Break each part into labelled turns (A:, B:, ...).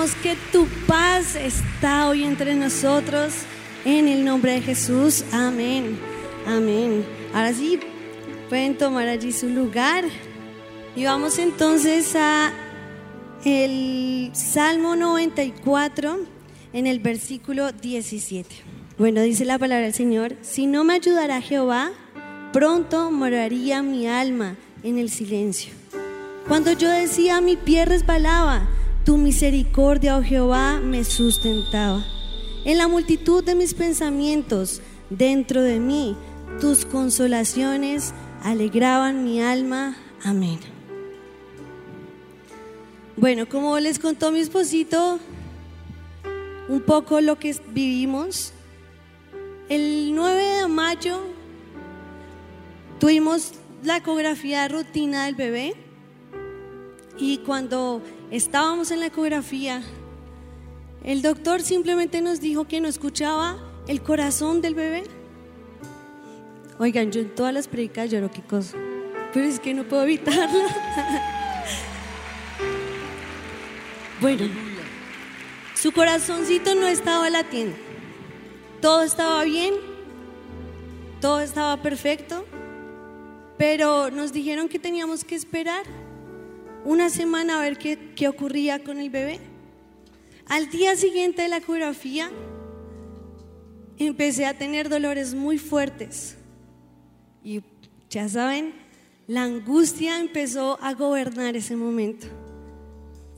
A: sabemos que tu paz está hoy entre nosotros. En el nombre de Jesús, amén. Amén. Ahora sí, pueden tomar allí su lugar. Y vamos entonces a el Salmo 94 en el versículo 17. Bueno, dice la palabra del Señor, si no me ayudará Jehová, pronto moraría mi alma en el silencio. Cuando yo decía mi pie resbalaba, tu misericordia, oh Jehová, me sustentaba. En la multitud de mis pensamientos, dentro de mí, tus consolaciones alegraban mi alma. Amén. Bueno, como les contó mi esposito, un poco lo que vivimos, el 9 de mayo tuvimos la ecografía rutina del bebé y cuando estábamos en la ecografía, el doctor simplemente nos dijo que no escuchaba el corazón del bebé. Oigan, yo en todas las predicas lloro, qué cosa. Pero es que no puedo evitarlo. bueno, su corazoncito no estaba latiendo. Todo estaba bien, todo estaba perfecto, pero nos dijeron que teníamos que esperar una semana a ver qué, qué ocurría con el bebé. Al día siguiente de la ecografía, empecé a tener dolores muy fuertes y ya saben, la angustia empezó a gobernar ese momento.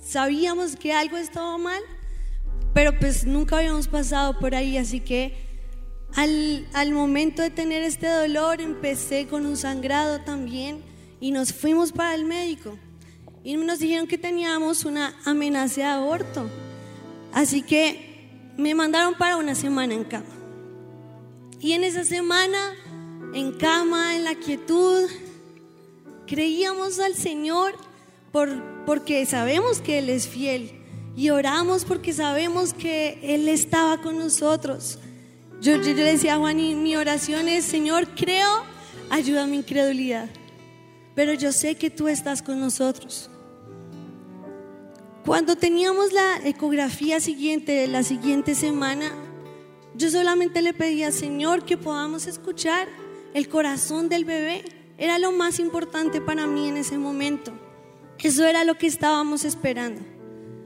A: Sabíamos que algo estaba mal, pero pues nunca habíamos pasado por ahí, así que al, al, momento de tener este dolor empecé con un sangrado también y nos fuimos para el médico y nos dijeron que teníamos una amenaza de aborto. Así que me mandaron para una semana en cama. Y en esa semana en cama, en la quietud. Creíamos al Señor por, porque sabemos que Él es fiel y oramos porque sabemos que Él estaba con nosotros. Yo, yo, le decía a Juan, y mi oración es, Señor, creo, ayuda a mi incredulidad, pero yo sé que tú estás con nosotros. Cuando teníamos la ecografía siguiente, la siguiente semana, yo solamente le pedía, Señor, que podamos escuchar el corazón del bebé era lo más importante para mí en ese momento. Eso era lo que estábamos esperando.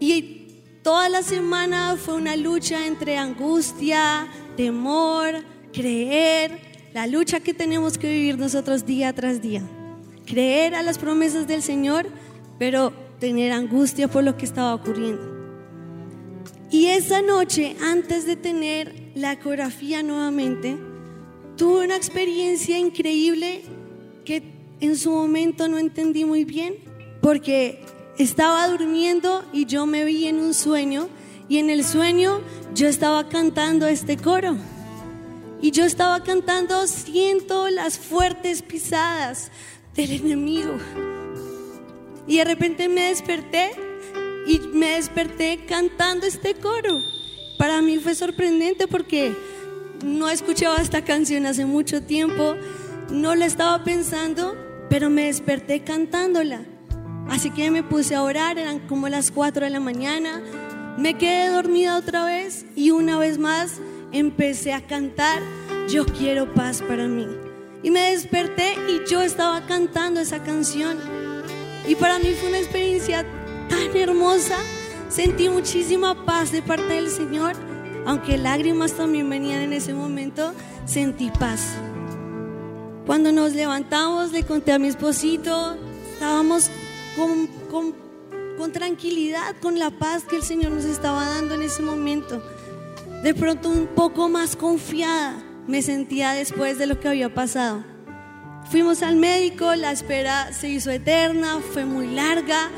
A: Y toda la semana fue una lucha entre angustia, temor, creer, la lucha que tenemos que vivir nosotros día tras día. Creer a las promesas del Señor, pero tener angustia por lo que estaba ocurriendo. Y esa noche, antes de tener la ecografía nuevamente, tuve una experiencia increíble que en su momento no entendí muy bien, porque estaba durmiendo y yo me vi en un sueño y en el sueño yo estaba cantando este coro. Y yo estaba cantando, siento las fuertes pisadas del enemigo. Y de repente me desperté y me desperté cantando este coro. Para mí fue sorprendente porque no escuchaba esta canción hace mucho tiempo, no la estaba pensando, pero me desperté cantándola. Así que me puse a orar, eran como las 4 de la mañana, me quedé dormida otra vez y una vez más empecé a cantar, yo quiero paz para mí. Y me desperté y yo estaba cantando esa canción. Y para mí fue una experiencia tan hermosa, sentí muchísima paz de parte del Señor aunque lágrimas también venían en ese momento, sentí paz. Cuando nos levantamos, le conté a mi esposito, estábamos con, con, con tranquilidad, con la paz que el Señor nos estaba dando en ese momento. De pronto un poco más confiada me sentía después de lo que había pasado. Fuimos al médico, la espera se hizo eterna, fue muy larga,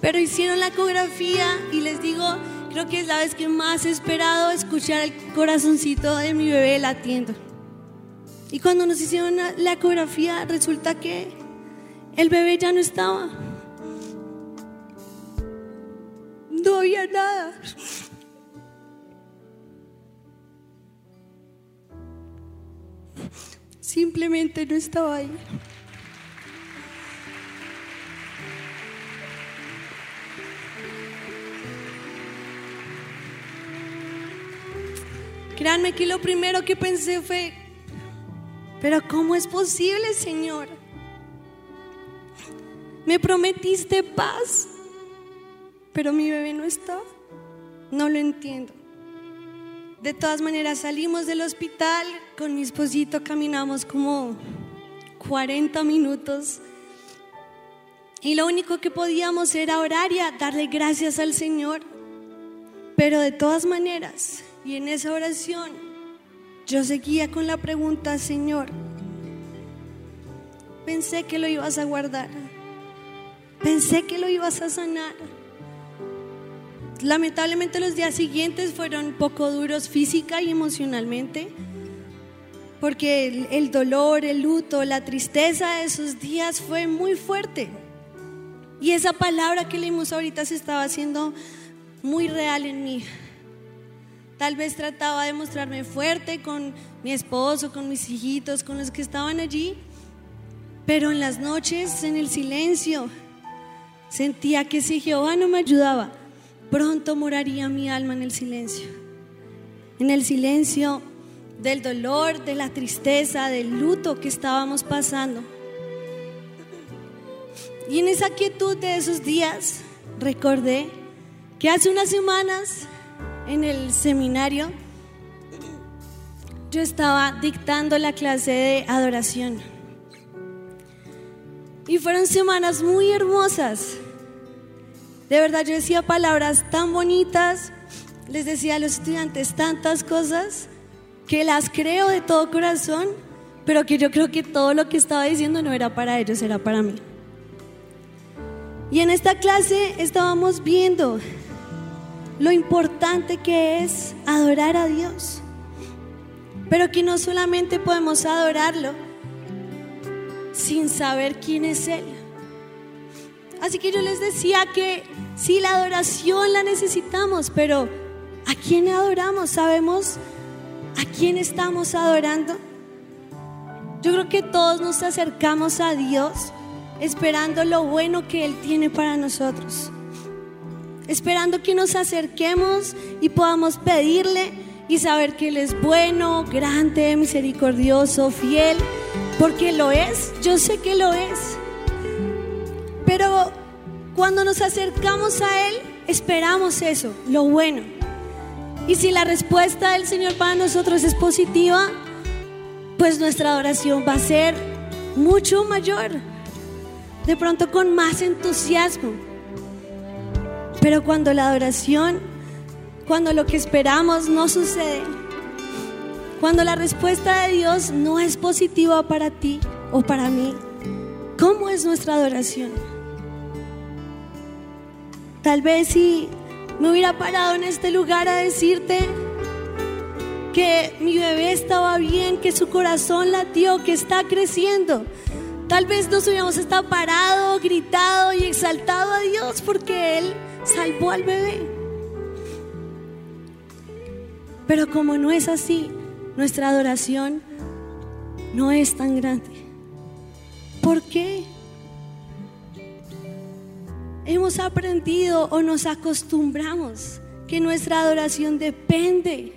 A: pero hicieron la ecografía y les digo, Creo que es la vez que más he esperado escuchar el corazoncito de mi bebé latiendo. Y cuando nos hicieron la ecografía, resulta que el bebé ya no estaba. No había nada. Simplemente no estaba ahí. Créanme que lo primero que pensé fue, pero ¿cómo es posible, Señor? Me prometiste paz, pero mi bebé no está. No lo entiendo. De todas maneras, salimos del hospital, con mi esposito caminamos como 40 minutos y lo único que podíamos era orar y darle gracias al Señor. Pero de todas maneras, y en esa oración, yo seguía con la pregunta, Señor, pensé que lo ibas a guardar, pensé que lo ibas a sanar. Lamentablemente los días siguientes fueron poco duros física y emocionalmente, porque el, dolor, el luto, la tristeza de esos días fue muy fuerte. Y esa palabra que leímos ahorita se estaba haciendo muy real en mí. Tal vez trataba de mostrarme fuerte con mi esposo, con mis hijitos, con los que estaban allí, pero en las noches, en el silencio, sentía que si Jehová no me ayudaba, pronto moraría mi alma en el silencio. En el silencio del dolor, de la tristeza, del luto que estábamos pasando. Y en esa quietud de esos días recordé que hace unas semanas en el seminario yo estaba dictando la clase de adoración. Y fueron semanas muy hermosas. De verdad yo decía palabras tan bonitas, les decía a los estudiantes tantas cosas que las creo de todo corazón, pero que yo creo que todo lo que estaba diciendo no era para ellos, era para mí. Y en esta clase estábamos viendo lo importante que es adorar a Dios. Pero que no solamente podemos adorarlo sin saber quién es Él. Así que yo les decía que sí, la adoración la necesitamos, pero ¿a quién adoramos? ¿Sabemos a quién estamos adorando? Yo creo que todos nos acercamos a Dios esperando lo bueno que Él tiene para nosotros. Esperando que nos acerquemos y podamos pedirle y saber que Él es bueno, grande, misericordioso, fiel, porque lo es, yo sé que lo es. Pero cuando nos acercamos a Él, esperamos eso, lo bueno. Y si la respuesta del Señor para nosotros es positiva, pues nuestra adoración va a ser mucho mayor de pronto con más entusiasmo. Pero cuando la adoración, cuando lo que esperamos no sucede, cuando la respuesta de Dios no es positiva para ti o para mí, ¿cómo es nuestra adoración? Tal vez si me hubiera parado en este lugar a decirte que mi bebé estaba bien, que su corazón latió, que está creciendo, Tal vez nos hubiéramos estado parado, gritado y exaltado a Dios porque Él salvó al bebé. Pero como no es así, nuestra adoración no es tan grande. ¿Por qué? Hemos aprendido o nos acostumbramos que nuestra adoración depende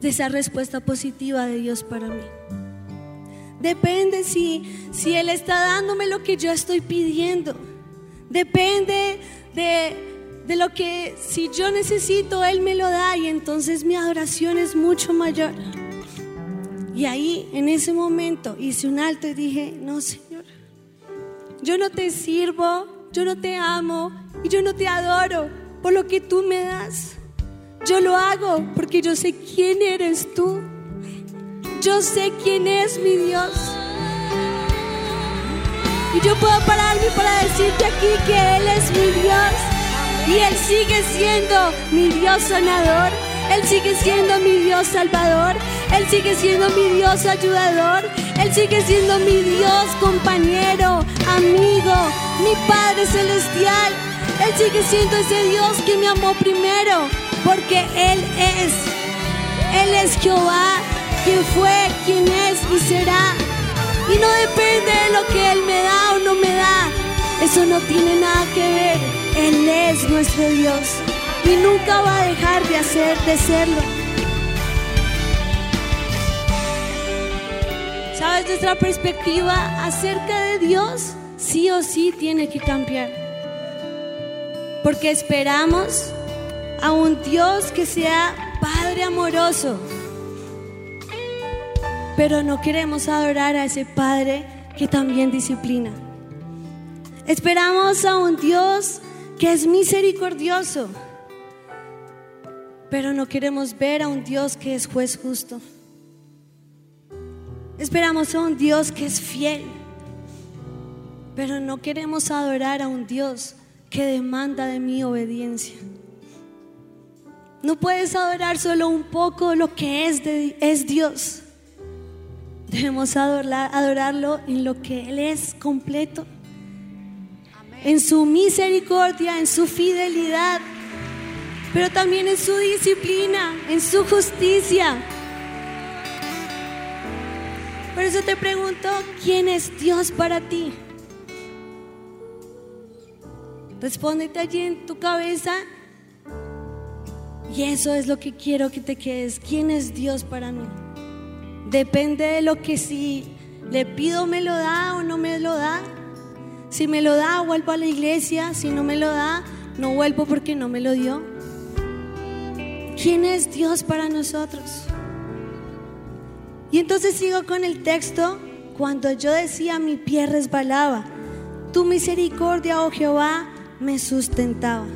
A: de esa respuesta positiva de Dios para mí. Depende si, si Él está dándome lo que yo estoy pidiendo. Depende de, de lo que si yo necesito, Él me lo da y entonces mi adoración es mucho mayor. Y ahí, en ese momento, hice un alto y dije, no, Señor, yo no te sirvo, yo no te amo y yo no te adoro por lo que tú me das. Yo lo hago porque yo sé quién eres tú. Yo sé quién es mi Dios. Y yo puedo pararme para decirte aquí que Él es mi Dios. Y Él sigue siendo mi Dios sanador. Él sigue siendo mi Dios salvador. Él sigue siendo mi Dios ayudador. Él sigue siendo mi Dios compañero, amigo, mi Padre celestial. Él sigue siendo ese Dios que me amó primero. Porque Él es. Él es Jehová quién fue, quién es y será. Y no depende de lo que Él me da o no me da. Eso no tiene nada que ver. Él es nuestro Dios y nunca va a dejar de hacer de serlo. ¿Sabes? Nuestra perspectiva acerca de Dios sí o sí tiene que cambiar. Porque esperamos a un Dios que sea Padre amoroso. Pero no queremos adorar a ese Padre que también disciplina. Esperamos a un Dios que es misericordioso. Pero no queremos ver a un Dios que es juez justo. Esperamos a un Dios que es fiel. Pero no queremos adorar a un Dios que demanda de mí obediencia. No puedes adorar solo un poco lo que es, es Dios. Debemos adorarlo en lo que Él es completo. En su misericordia, en su fidelidad, pero también en su disciplina, en su justicia. Por eso te pregunto, ¿quién es Dios para ti? Respóndete allí en tu cabeza y eso es lo que quiero que te quedes. ¿Quién es Dios para mí? Depende de lo que si le pido me lo da o no me lo da. Si me lo da, vuelvo a la iglesia. Si no me lo da, no vuelvo porque no me lo dio. ¿Quién es Dios para nosotros? Y entonces sigo con el texto. Cuando yo decía mi pie resbalaba, tu misericordia, oh Jehová, me sustentaba.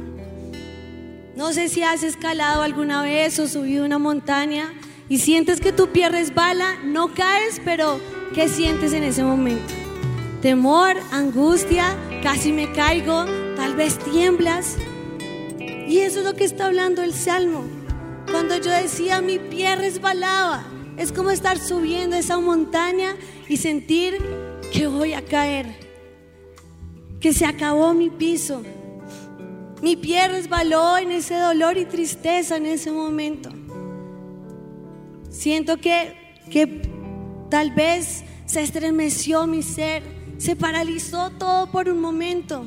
A: No sé si has escalado alguna vez o subido una montaña y sientes que tu pie resbala, no caes, pero ¿qué sientes en ese momento? Temor, angustia, casi me caigo, tal vez tiemblas. Y eso es lo que está hablando el Salmo. Cuando yo decía mi pie resbalaba, es como estar subiendo esa montaña y sentir que voy a caer, que se acabó mi piso, mi pie resbaló en ese dolor y tristeza en ese momento. Siento que, que tal vez se estremeció mi ser, se paralizó todo por un momento,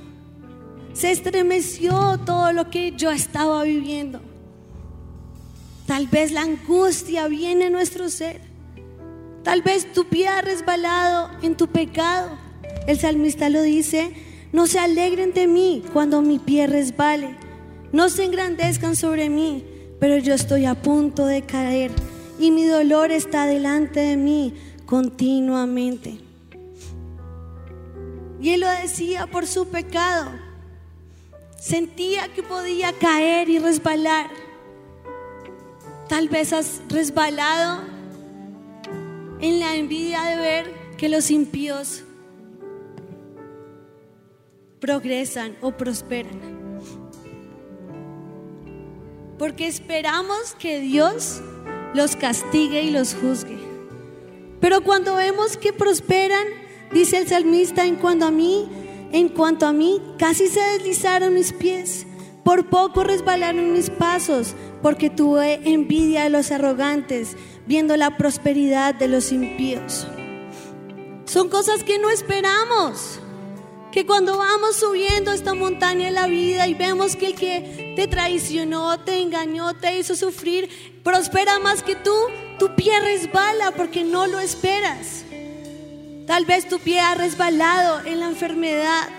A: se estremeció todo lo que yo estaba viviendo. Tal vez la angustia viene en nuestro ser. Tal vez tu pie ha resbalado en tu pecado. El salmista lo dice, no se alegren de mí cuando mi pie resbale. No se engrandezcan sobre mí, pero yo estoy a punto de caer y mi dolor está delante de mí continuamente. Y él lo decía por su pecado. Sentía que podía caer y resbalar. Tal vez has resbalado en la envidia de ver que los impíos progresan o prosperan. Porque esperamos que Dios los castigue y los juzgue. Pero cuando vemos que prosperan, dice el salmista, en cuanto a mí, en cuanto a mí, casi se deslizaron mis pies, por poco resbalaron mis pasos, porque tuve envidia de los arrogantes, viendo la prosperidad de los impíos. Son cosas que no esperamos que cuando vamos subiendo esta montaña en la vida y vemos que el que te traicionó, te engañó, te hizo sufrir, prospera más que tú, tu pie resbala porque no lo esperas. Tal vez tu pie ha resbalado en la enfermedad,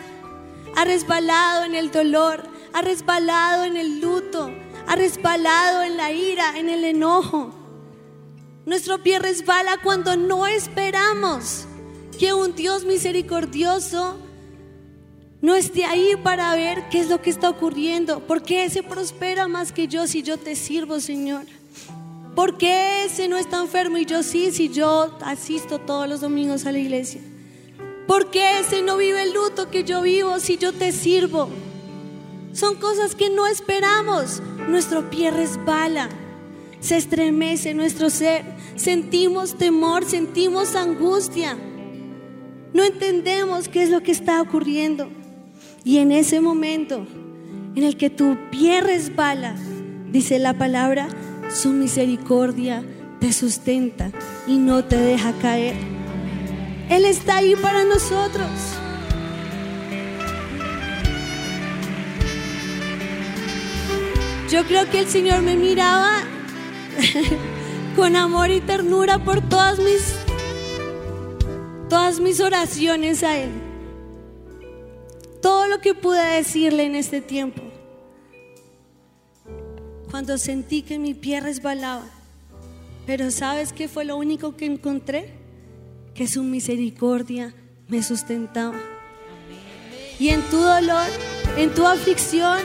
A: ha resbalado en el dolor, ha resbalado en el luto, ha resbalado en la ira, en el enojo. Nuestro pie resbala cuando no esperamos que un Dios misericordioso no esté ahí para ver qué es lo que está ocurriendo. ¿Por qué ese prospera más que yo si yo te sirvo, Señor? ¿Por qué ese no está enfermo y yo sí si yo asisto todos los domingos a la iglesia? ¿Por qué ese no vive el luto que yo vivo si yo te sirvo? Son cosas que no esperamos. Nuestro pie resbala, se estremece nuestro ser, sentimos temor, sentimos angustia. No entendemos qué es lo que está ocurriendo. Y en ese momento en el que tu pie resbala, dice la palabra, su misericordia te sustenta y no te deja caer. Él está ahí para nosotros. Yo creo que el Señor me miraba con amor y ternura por todas mis todas mis oraciones a Él. Todo lo que pude decirle en este tiempo. Cuando sentí que mi pie resbalaba. Pero ¿sabes qué fue lo único que encontré? Que su misericordia me sustentaba. Y en tu dolor, en tu aflicción,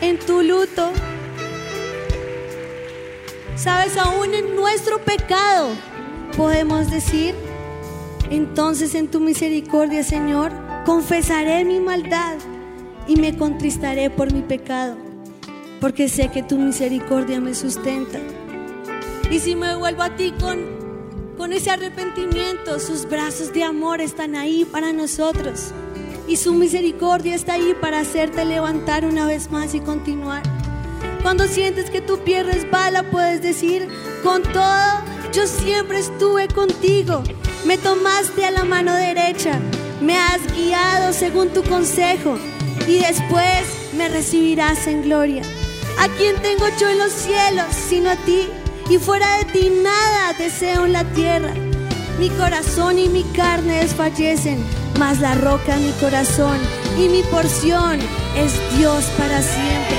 A: en tu luto, sabes, aún en nuestro pecado podemos decir, entonces en tu misericordia, Señor, confesaré mi maldad y me contristaré por mi pecado, porque sé que tu misericordia me sustenta. Y si me vuelvo a ti con con ese arrepentimiento, sus brazos de amor están ahí para nosotros. Y su misericordia está ahí para hacerte levantar una vez más y continuar. Cuando sientes que tu pie resbala, puedes decir, con todo, yo siempre estuve contigo. Me tomaste a la mano derecha, me has guiado según tu consejo y después me recibirás en gloria. ¿A quién tengo yo en los cielos sino a ti? y fuera de ti nada deseo en la tierra. Mi corazón y mi carne desfallecen, mas la roca mi corazón y mi porción es Dios para siempre.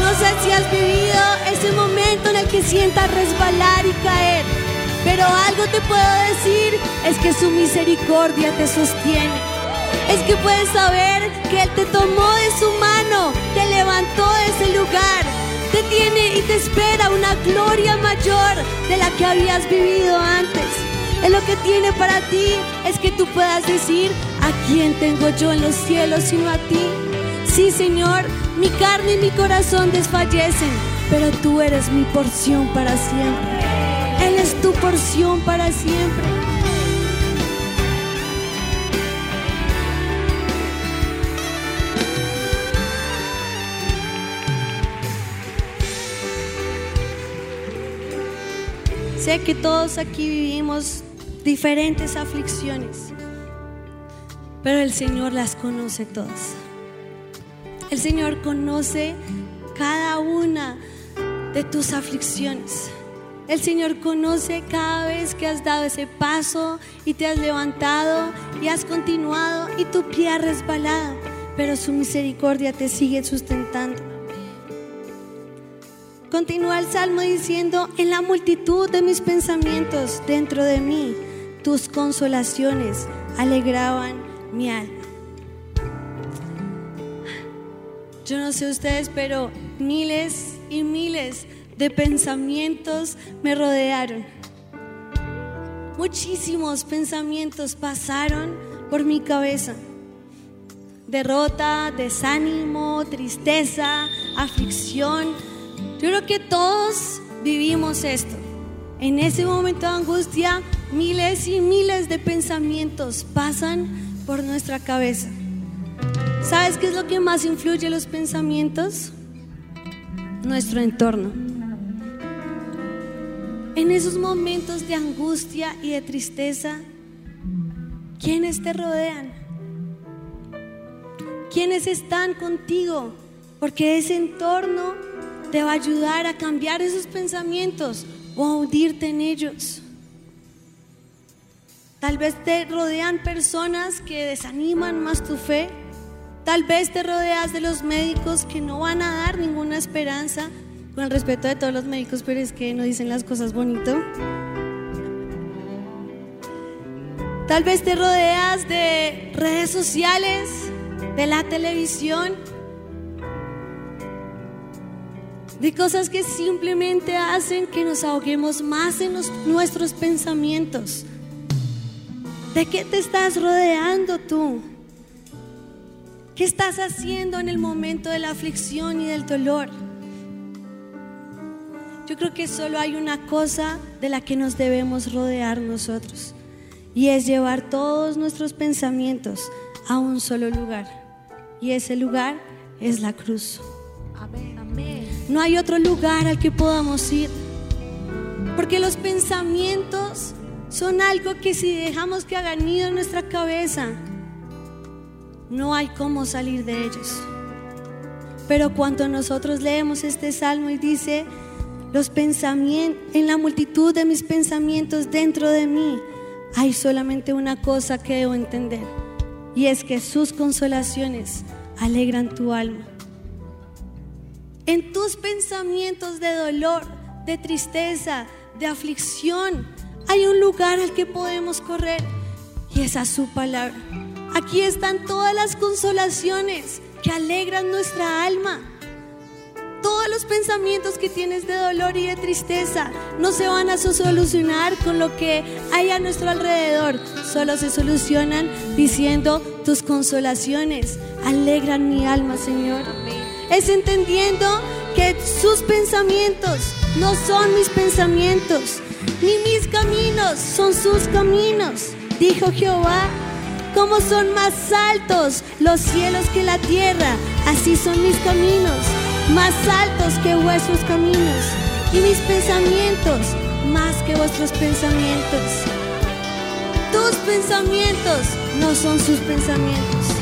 A: No sé si has vivido ese momento en el que sientas resbalar y caer, pero algo te puedo decir es que su misericordia te sostiene. Es que puedes saber que Él te tomó de su mano, te levantó de ese lugar te tiene y te espera una gloria mayor de la que habías vivido antes. Es lo que tiene para ti es que tú puedas decir, ¿a quién tengo yo en los cielos sino a ti? Sí, Señor, mi carne y mi corazón desfallecen, pero tú eres mi porción para siempre. Él es tu porción para siempre. Sé que todos aquí vivimos diferentes aflicciones, pero el Señor las conoce todas. El Señor conoce cada una de tus aflicciones. El Señor conoce cada vez que has dado ese paso y te has levantado y has continuado y tu pie ha resbalado, pero su misericordia te sigue sustentando. Continúa el salmo diciendo, en la multitud de mis pensamientos dentro de mí, tus consolaciones alegraban mi alma. Yo no sé ustedes, pero miles y miles de pensamientos me rodearon. Muchísimos pensamientos pasaron por mi cabeza. Derrota, desánimo, tristeza, aflicción yo creo que todos vivimos esto. En ese momento de angustia, miles y miles de pensamientos pasan por nuestra cabeza. ¿Sabes qué es lo que más influye los pensamientos? Nuestro entorno. En esos momentos de angustia y de tristeza, ¿quiénes te rodean? ¿Quiénes están contigo? Porque ese entorno te va a ayudar a cambiar esos pensamientos o a hundirte en ellos. Tal vez te rodean personas que desaniman más tu fe. Tal vez te rodeas de los médicos que no van a dar ninguna esperanza. Con el respeto de todos los médicos, pero es que no dicen las cosas bonito. Tal vez te rodeas de redes sociales, de la televisión de cosas que simplemente hacen que nos ahoguemos más en nuestros pensamientos. ¿De qué te estás rodeando tú? ¿Qué estás haciendo en el momento de la aflicción y del dolor? Yo creo que solo hay una cosa de la que nos debemos rodear nosotros y es llevar todos nuestros pensamientos a un solo lugar y ese lugar es la cruz. No hay otro lugar al que podamos ir. Porque los pensamientos son algo que si dejamos que hagan nido en nuestra cabeza, no hay cómo salir de ellos. Pero cuando nosotros leemos este salmo y dice, los pensamientos, en la multitud de mis pensamientos dentro de mí, hay solamente una cosa que debo entender. Y es que sus consolaciones alegran tu alma. En tus pensamientos de dolor, de tristeza, de aflicción, hay un lugar al que podemos correr y es a su palabra. Aquí están todas las consolaciones que alegran nuestra alma. Todos los pensamientos que tienes de dolor y de tristeza no se van a solucionar con lo que hay a nuestro alrededor. Solo se solucionan diciendo tus consolaciones alegran mi alma, Señor. Es entendiendo que sus pensamientos no son mis pensamientos, ni mis caminos son sus caminos, dijo Jehová. Como son más altos los cielos que la tierra, así son mis caminos, más altos que vuestros caminos, y mis pensamientos más que vuestros pensamientos. Tus pensamientos no son sus pensamientos.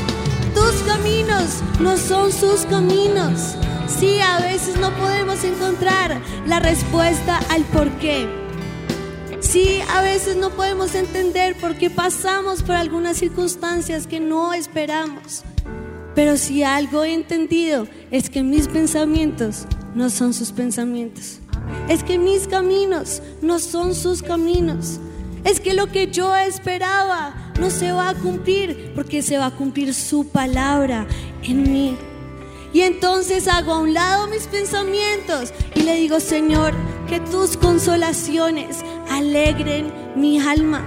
A: Tus caminos no son sus caminos. Sí, a veces no podemos encontrar la respuesta al por qué. Sí, a veces no podemos entender por qué pasamos por algunas circunstancias que no esperamos. Pero si algo he entendido es que mis pensamientos no son sus pensamientos. Es que mis caminos no son sus caminos. Es que lo que yo esperaba no se va a cumplir porque se va a cumplir su palabra en mí. Y entonces hago a un lado mis pensamientos y le digo, Señor, que tus consolaciones alegren mi alma.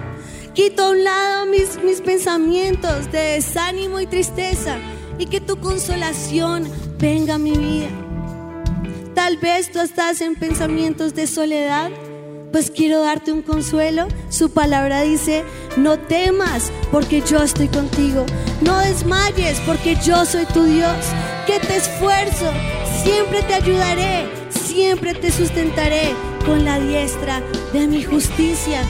A: Quito a un lado mis, mis pensamientos de desánimo y tristeza y que tu consolación venga a mi vida. Tal vez tú estás en pensamientos de soledad pues quiero darte un consuelo. Su palabra dice, no temas porque yo estoy contigo. No desmayes porque yo soy tu Dios. Que te esfuerzo, siempre te ayudaré, siempre te sustentaré con la diestra de mi justicia.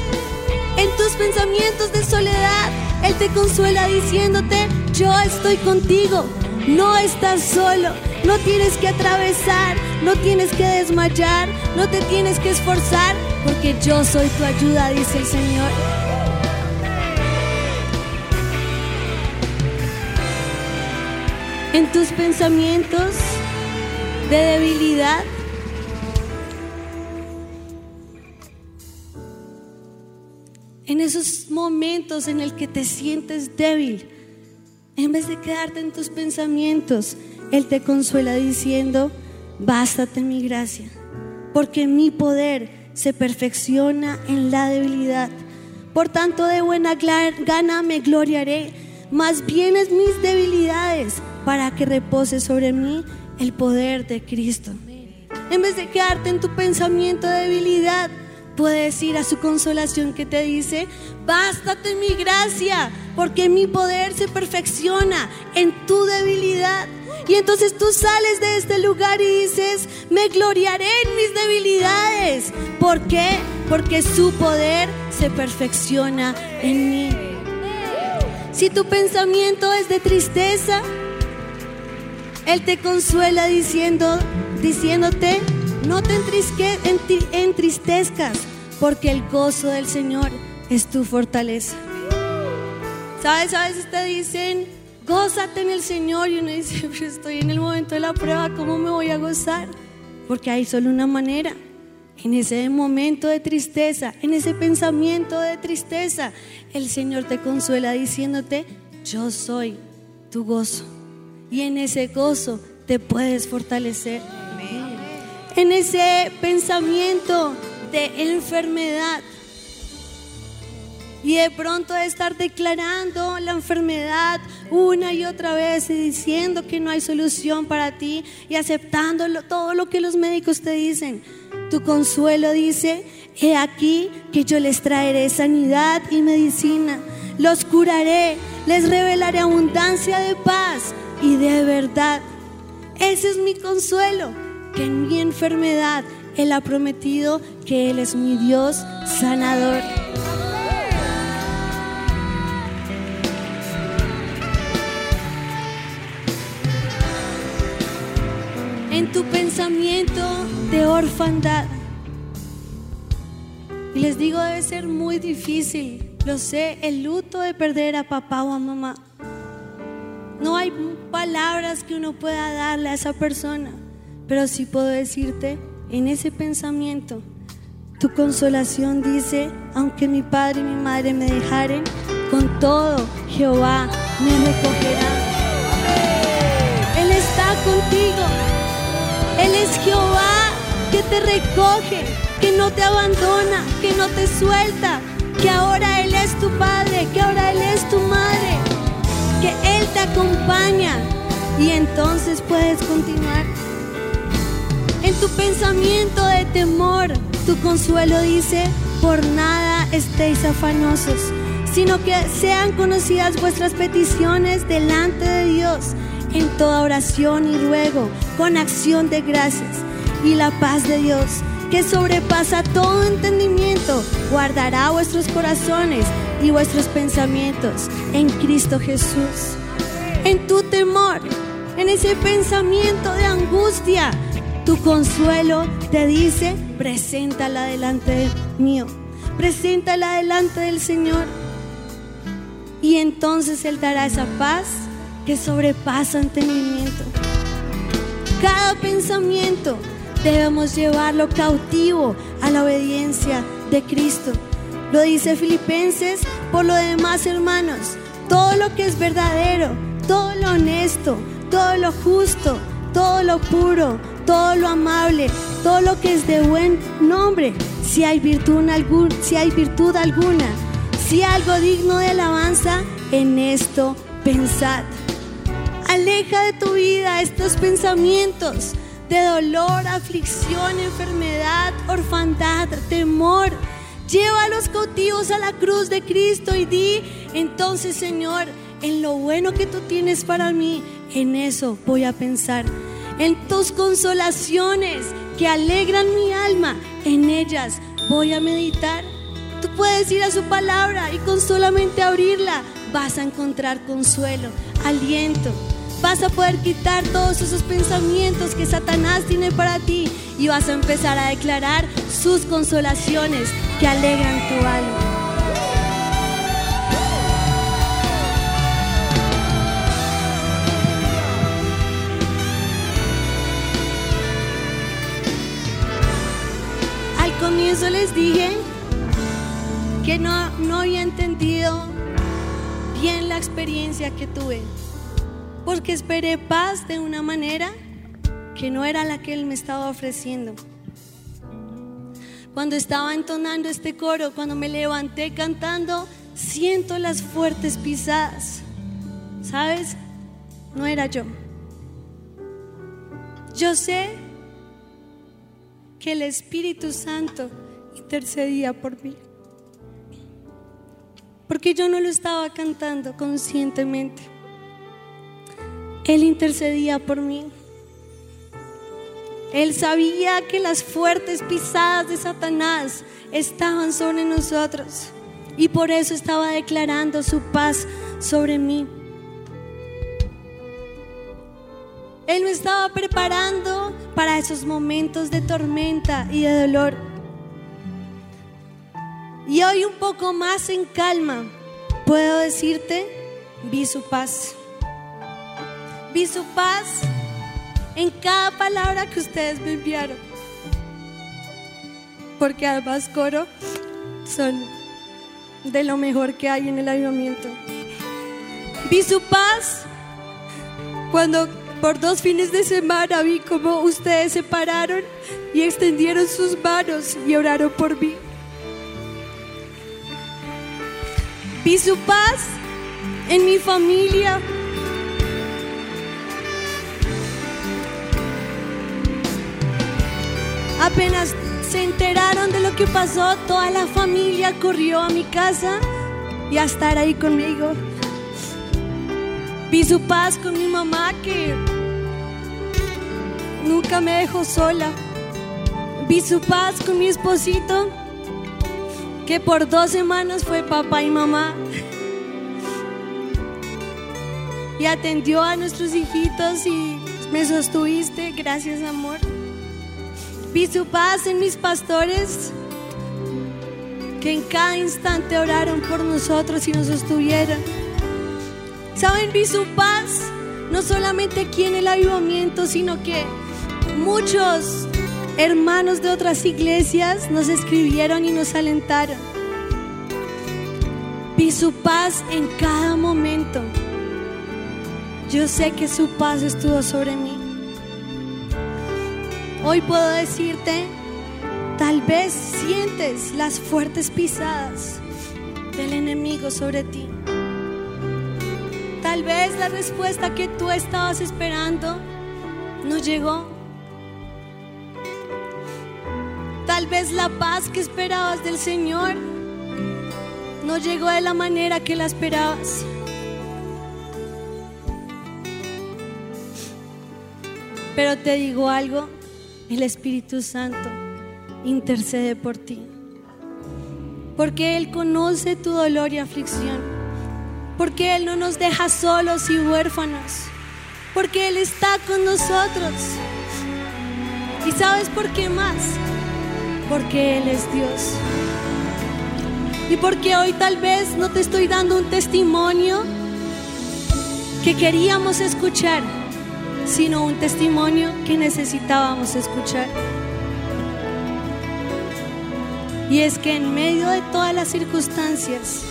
A: En tus pensamientos de soledad, Él te consuela diciéndote, yo estoy contigo. No estás solo, no tienes que atravesar, no tienes que desmayar, no te tienes que esforzar, porque yo soy tu ayuda, dice el Señor. En tus pensamientos de debilidad, en esos momentos en el que te sientes débil, en vez de quedarte en tus pensamientos, Él te consuela diciendo, bástate mi gracia, porque mi poder se perfecciona en la debilidad. Por tanto, de buena gana me gloriaré, más bien es mis debilidades, para que repose sobre mí el poder de Cristo. En vez de quedarte en tu pensamiento de debilidad, puedes ir a su consolación que te dice, bástate mi gracia, porque mi poder se perfecciona en tu debilidad. Y entonces tú sales de este lugar y dices, me gloriaré en mis debilidades. ¿Por qué? Porque su poder se perfecciona en mí. Si tu pensamiento es de tristeza, Él te consuela diciéndote, no te entristezcas, porque el gozo del Señor es tu fortaleza. ¿Sabes? A veces te dicen, gózate en el Señor y uno dice, pero estoy en el momento de la prueba, ¿cómo me voy a gozar? Porque hay solo una manera. En ese momento de tristeza, en ese pensamiento de tristeza, el Señor te consuela diciéndote, yo soy tu gozo. Y en ese gozo te puedes fortalecer. En ese pensamiento de enfermedad, y de pronto estar declarando la enfermedad una y otra vez y diciendo que no hay solución para ti y aceptando todo lo que los médicos te dicen. Tu consuelo dice, he aquí que yo les traeré sanidad y medicina, los curaré, les revelaré abundancia de paz y de verdad. Ese es mi consuelo, que en mi enfermedad Él ha prometido que Él es mi Dios sanador. En tu pensamiento de orfandad, Y les digo, debe ser muy difícil, lo sé, el luto de perder a papá o a mamá. No hay palabras que uno pueda darle a esa persona, pero sí puedo decirte, en ese pensamiento, tu consolación dice, aunque mi padre y mi madre me dejaren, con todo Jehová me recogerá. Él está contigo. Él es Jehová que te recoge, que no te abandona, que no te suelta, que ahora Él es tu padre, que ahora Él es tu madre, que Él te acompaña y entonces puedes continuar. En tu pensamiento de temor, tu consuelo dice, por nada estéis afanosos, sino que sean conocidas vuestras peticiones delante de Dios en toda oración y ruego, con acción de gracias. Y la paz de Dios, que sobrepasa todo entendimiento, guardará vuestros corazones y vuestros pensamientos en Cristo Jesús. En tu temor, en ese pensamiento de angustia, tu consuelo te dice, preséntala delante mío, preséntala delante del Señor. Y entonces Él dará esa paz que sobrepasa entendimiento. Cada pensamiento debemos llevarlo cautivo a la obediencia de Cristo. Lo dice Filipenses, por lo demás hermanos, todo lo que es verdadero, todo lo honesto, todo lo justo, todo lo puro, todo lo amable, todo lo que es de buen nombre, si hay virtud, si hay virtud alguna, si algo digno de alabanza, en esto pensad. Aleja de tu vida estos pensamientos de dolor, aflicción, enfermedad, orfandad, temor. Lleva a los cautivos a la cruz de Cristo y di, entonces Señor, en lo bueno que tú tienes para mí, en eso voy a pensar en tus consolaciones que alegran mi alma, en ellas voy a meditar. Tú puedes ir a su palabra y con solamente abrirla vas a encontrar consuelo, aliento. Vas a poder quitar todos esos pensamientos que Satanás tiene para ti y vas a empezar a declarar sus consolaciones que alegran tu alma. comienzo les dije que no, no había entendido bien la experiencia que tuve, porque esperé paz de una manera que no era la que Él me estaba ofreciendo. Cuando estaba entonando este coro, cuando me levanté cantando, siento las fuertes pisadas. ¿Sabes? No era yo. Yo sé que el Espíritu Santo intercedía por mí. Porque yo no lo estaba cantando conscientemente. Él intercedía por mí. Él sabía que las fuertes pisadas de Satanás estaban sobre nosotros y por eso estaba declarando su paz sobre mí. Él me estaba preparando para esos momentos de tormenta y de dolor. Y hoy un poco más en calma, puedo decirte, vi su paz. Vi su paz en cada palabra que ustedes me enviaron. Porque además coro son de lo mejor que hay en el avivamiento. Vi su paz cuando por dos fines de semana vi cómo ustedes se pararon y extendieron sus manos y oraron por mí. Vi su paz en mi familia. Apenas se enteraron de lo que pasó, toda la familia corrió a mi casa y a estar ahí conmigo. Vi su paz con mi mamá que nunca me dejó sola. Vi su paz con mi esposito que por dos semanas fue papá y mamá. Y atendió a nuestros hijitos y me sostuviste, gracias amor. Vi su paz en mis pastores que en cada instante oraron por nosotros y nos sostuvieron. ¿Saben? Vi su paz, no solamente aquí en el avivamiento, sino que muchos hermanos de otras iglesias nos escribieron y nos alentaron. Vi su paz en cada momento. Yo sé que su paz estuvo sobre mí. Hoy puedo decirte, tal vez sientes las fuertes pisadas del enemigo sobre ti. Tal vez la respuesta que tú estabas esperando no llegó. Tal vez la paz que esperabas del Señor no llegó de la manera que la esperabas. Pero te digo algo, el Espíritu Santo intercede por ti. Porque Él conoce tu dolor y aflicción. Porque Él no nos deja solos y huérfanos. Porque Él está con nosotros. ¿Y sabes por qué más? Porque Él es Dios. Y porque hoy tal vez no te estoy dando un testimonio que queríamos escuchar sino un testimonio que necesitábamos escuchar. Y es que en medio de todas las circunstancias,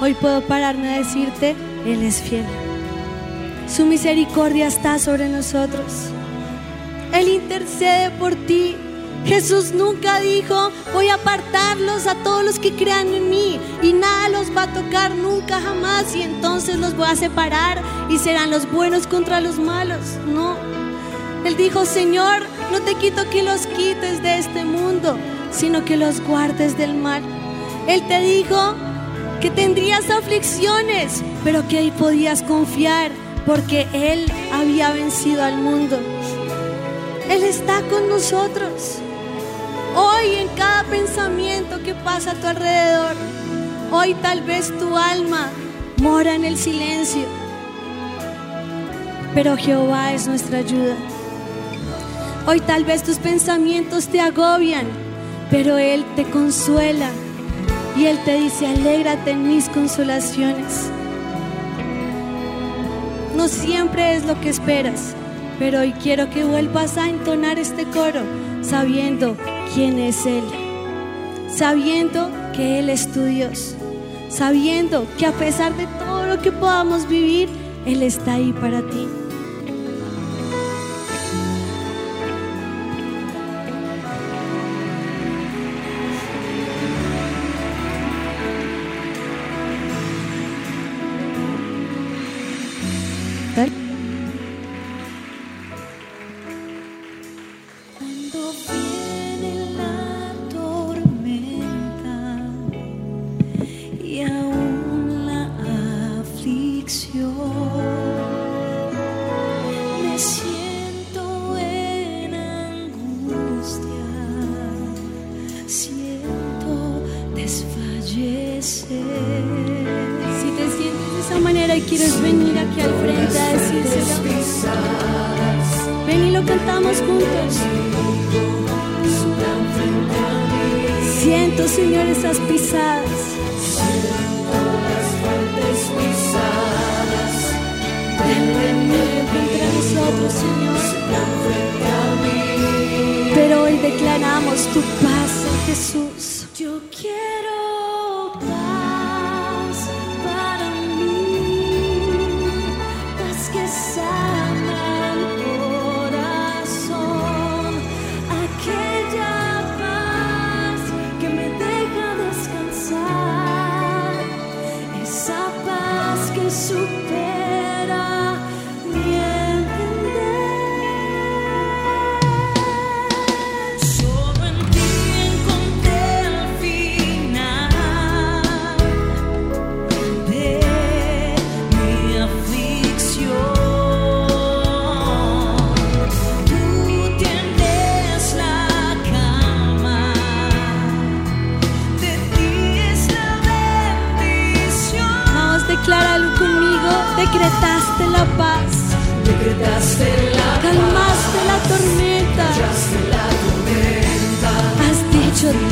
A: hoy puedo pararme a decirte, Él es fiel. Su misericordia está sobre nosotros. Él intercede por ti Jesús nunca dijo, voy a apartarlos a todos los que crean en mí y nada los va a tocar nunca jamás y entonces los voy a separar y serán los buenos contra los malos. No. Él dijo, Señor, no te quito que los quites de este mundo, sino que los guardes del mal. Él te dijo que tendrías aflicciones, pero que ahí podías confiar porque Él había vencido al mundo. Él está con nosotros. Hoy en cada pensamiento que pasa a tu alrededor, hoy tal vez tu alma mora en el silencio, pero Jehová es nuestra ayuda. Hoy tal vez tus pensamientos te agobian, pero Él te consuela y Él te dice, alégrate en mis consolaciones. No siempre es lo que esperas, pero hoy quiero que vuelvas a entonar este coro sabiendo quién es Él, sabiendo que Él es tu Dios, sabiendo que a pesar de todo lo que podamos vivir, Él está ahí para ti. cantamos juntos. Siento, Señor, esas pisadas. Siento las fuertes pisadas del enemigo contra nosotros, Señor. Pero hoy declaramos tu paz, Jesús.
B: Yo quiero.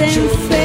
A: Ten fe.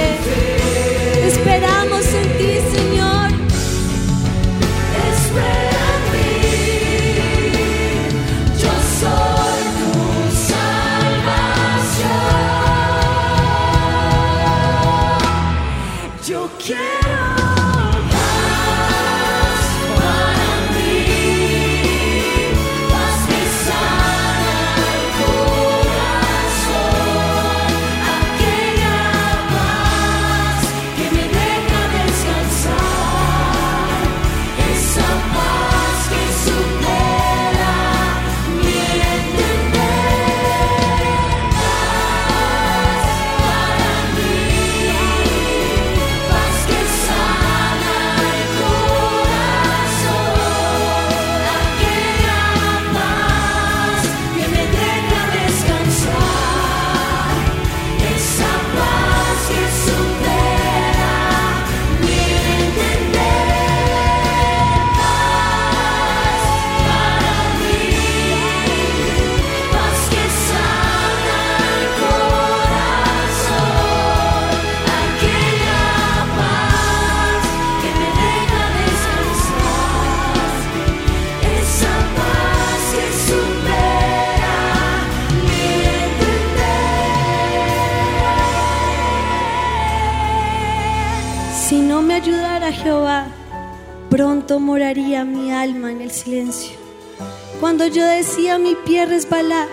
A: Cuando yo decía mi pie resbala,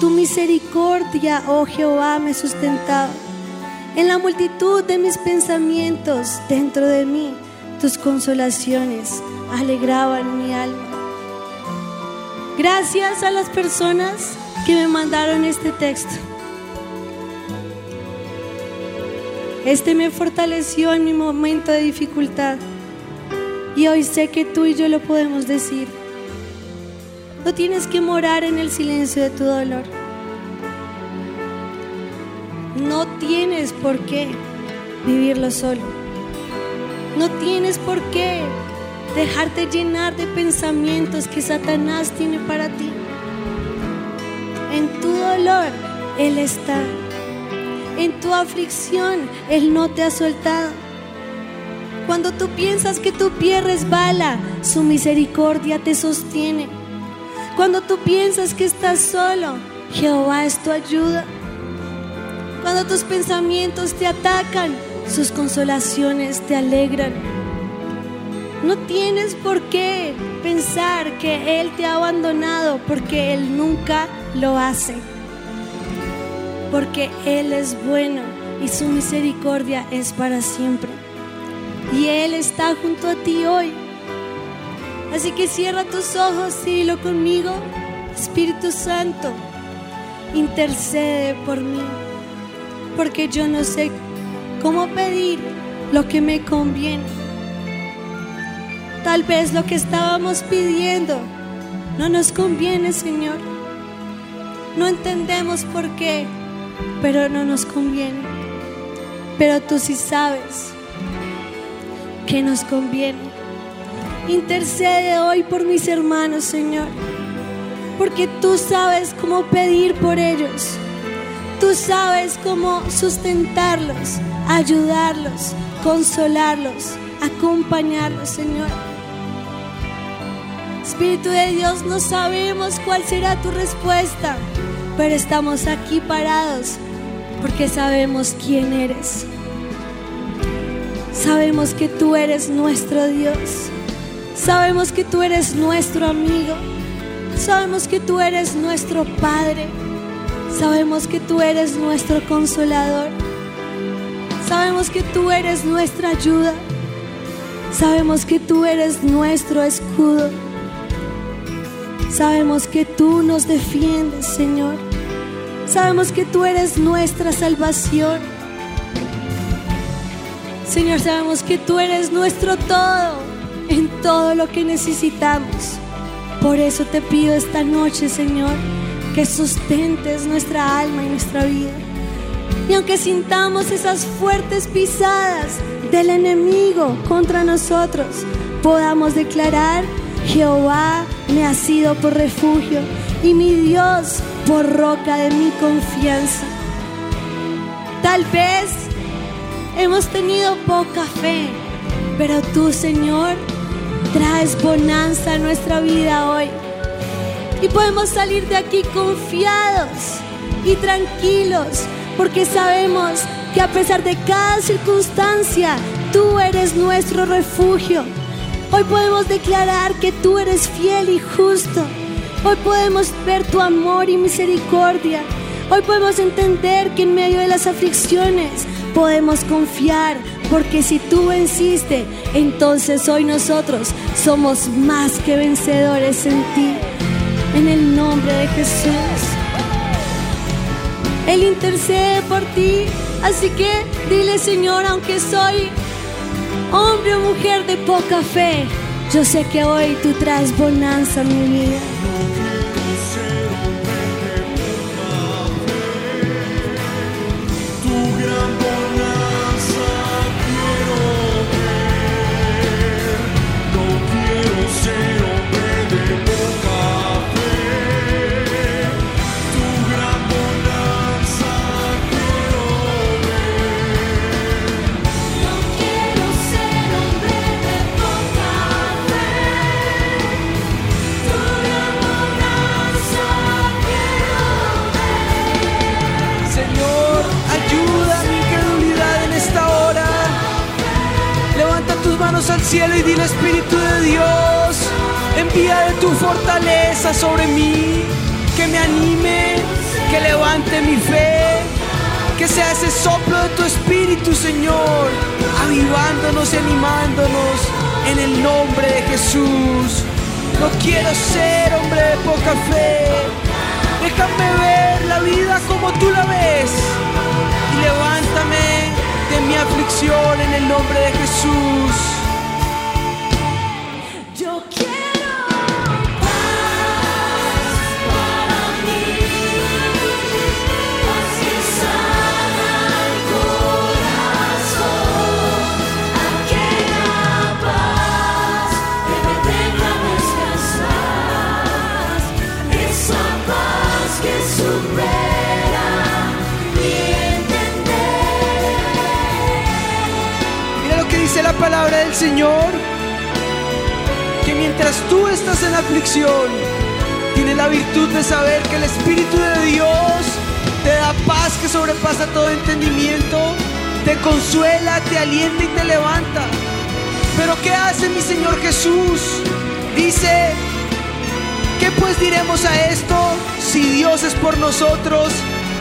A: tu misericordia, oh Jehová, me sustentaba. En la multitud de mis pensamientos dentro de mí, tus consolaciones alegraban mi alma. Gracias a las personas que me mandaron este texto. Este me fortaleció en mi momento de dificultad. Y hoy sé que tú y yo lo podemos decir. No tienes que morar en el silencio de tu dolor. No tienes por qué vivirlo solo. No tienes por qué dejarte llenar de pensamientos que Satanás tiene para ti. En tu dolor, Él está. En tu aflicción, Él no te ha soltado. Cuando tú piensas que tu pie resbala, su misericordia te sostiene. Cuando tú piensas que estás solo, Jehová es tu ayuda. Cuando tus pensamientos te atacan, sus consolaciones te alegran. No tienes por qué pensar que Él te ha abandonado porque Él nunca lo hace porque Él es bueno y su misericordia es para siempre. Y Él está junto a ti hoy. Así que cierra tus ojos y dilo conmigo, Espíritu Santo, intercede por mí, porque yo no sé cómo pedir lo que me conviene. Tal vez lo que estábamos pidiendo no nos conviene, Señor. No entendemos por qué pero no nos conviene. Pero tú sí sabes que nos conviene. Intercede hoy por mis hermanos, Señor, porque tú sabes cómo pedir por ellos. Tú sabes cómo sustentarlos, ayudarlos, consolarlos, acompañarlos, Señor. Espíritu de Dios, no sabemos cuál será tu respuesta pero estamos aquí parados porque sabemos quién eres. Sabemos que tú eres nuestro Dios. Sabemos que tú eres nuestro amigo. Sabemos que tú eres nuestro Padre. Sabemos que tú eres nuestro consolador. Sabemos que tú eres nuestra ayuda. Sabemos que tú eres nuestro escudo. Sabemos que tú nos defiendes, Señor. Sabemos que tú eres nuestra salvación. Señor, sabemos que tú eres nuestro todo lo que necesitamos. Por eso te pido esta noche, Señor, que sustentes nuestra alma y nuestra vida. Y aunque sintamos esas fuertes pisadas del enemigo contra nosotros, podamos declarar, Jehová me ha sido por refugio y mi Dios por roca de mi confianza. Tal vez hemos tenido poca fe, pero tú, Señor, traes bonanza a nuestra vida hoy. Y podemos salir de aquí confiados y tranquilos, porque sabemos que a pesar de cada circunstancia, tú eres nuestro refugio. Hoy podemos declarar que tú eres fiel y justo Hoy podemos ver tu amor y misericordia. Hoy podemos entender que en medio de las aflicciones podemos confiar, porque si tú venciste, entonces hoy nosotros somos más que vencedores en ti. En el nombre de Jesús. Él intercede por ti. Así que dile, Señor, aunque soy hombre o mujer de poca fe, yo sé que hoy tú traes bonanza en mi vida.
C: No quiero ser hombre de poca fe. Déjame ver la vida como tú la ves. Y levántame de mi aflicción en el nombre de Jesús. Dice la palabra del Señor. Que mientras tú estás en aflicción, tienes la virtud de saber que el Espíritu de Dios te da paz que sobrepasa todo entendimiento, te consuela, te alienta y te levanta. Pero ¿qué hace mi Señor Jesús? Dice, ¿qué pues diremos a esto? Si Dios es por nosotros,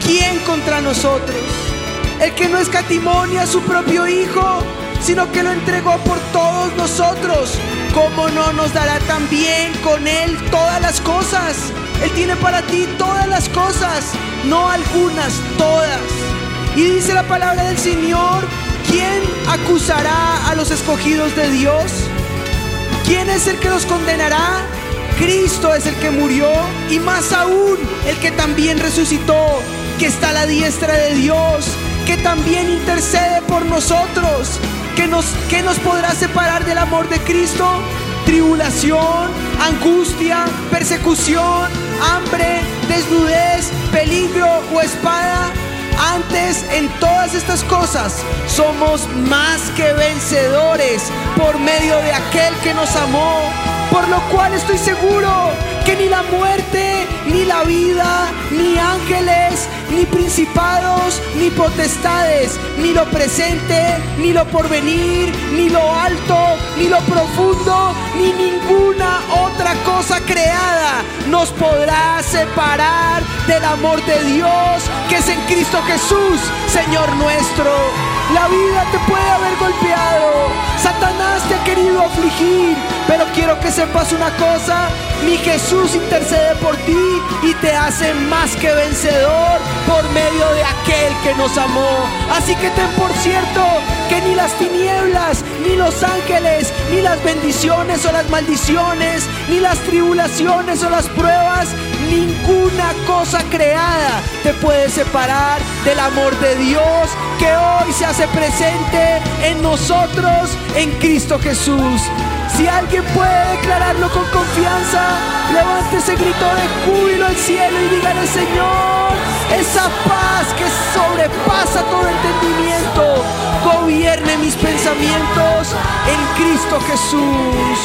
C: ¿quién contra nosotros? El que no escatimonia a su propio Hijo, sino que lo entregó por todos nosotros. ¿Cómo no nos dará también con Él todas las cosas? Él tiene para ti todas las cosas, no algunas, todas. Y dice la palabra del Señor, ¿quién acusará a los escogidos de Dios? ¿Quién es el que los condenará? Cristo es el que murió y más aún el que también resucitó, que está a la diestra de Dios, que también intercede por nosotros. ¿Qué nos, qué nos podrá separar del amor de Cristo? Tribulación, angustia, persecución, hambre, desnudez, peligro o espada. Antes, en todas estas cosas, somos más que vencedores por medio de aquel que nos amó. Por lo cual estoy seguro que ni la muerte, ni la vida, ni ángeles, ni principados, ni potestades, ni lo presente, ni lo porvenir, ni lo alto, ni lo profundo, ni ninguna otra cosa creada nos podrá separar del amor de Dios que es en Cristo Jesús, Señor nuestro. La vida te puede haber golpeado, Satanás te ha querido afligir, pero quiero que sepas una cosa, mi Jesús intercede por ti y te hace más que vencedor por medio de aquel que nos amó. Así que ten por cierto que ni las tinieblas, ni los ángeles, ni las bendiciones o las maldiciones, ni las tribulaciones o las pruebas, ninguna cosa creada te puede separar del amor de Dios que hoy se hace presente en nosotros en Cristo Jesús. Si alguien puede declararlo con confianza, levante ese grito de júbilo al cielo y dígale, Señor, esa paz que sobrepasa todo entendimiento, gobierne mis pensamientos en Cristo Jesús.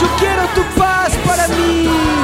C: Yo quiero tu paz para mí.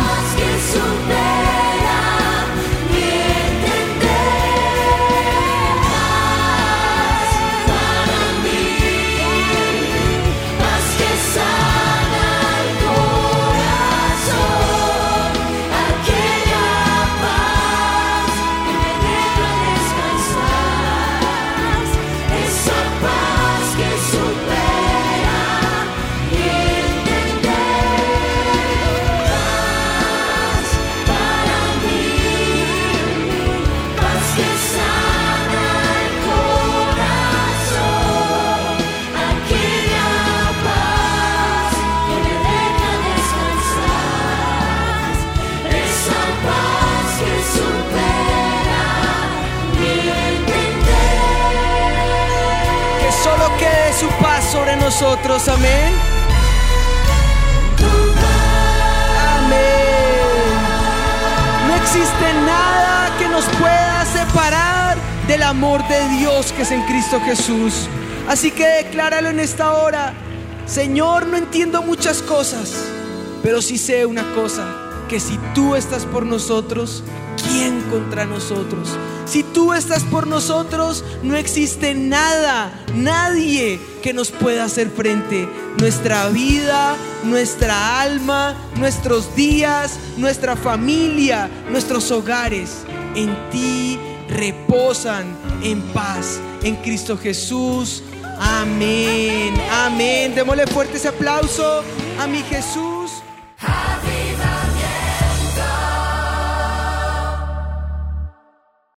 C: Amor de Dios que es en Cristo Jesús. Así que decláralo en esta hora. Señor, no entiendo muchas cosas, pero sí sé una cosa, que si tú estás por nosotros, ¿quién contra nosotros? Si tú estás por nosotros, no existe nada, nadie que nos pueda hacer frente. Nuestra vida, nuestra alma, nuestros días, nuestra familia, nuestros hogares, en ti reposan en paz, en Cristo Jesús. Amén, amén. Démosle fuerte ese aplauso a mi Jesús.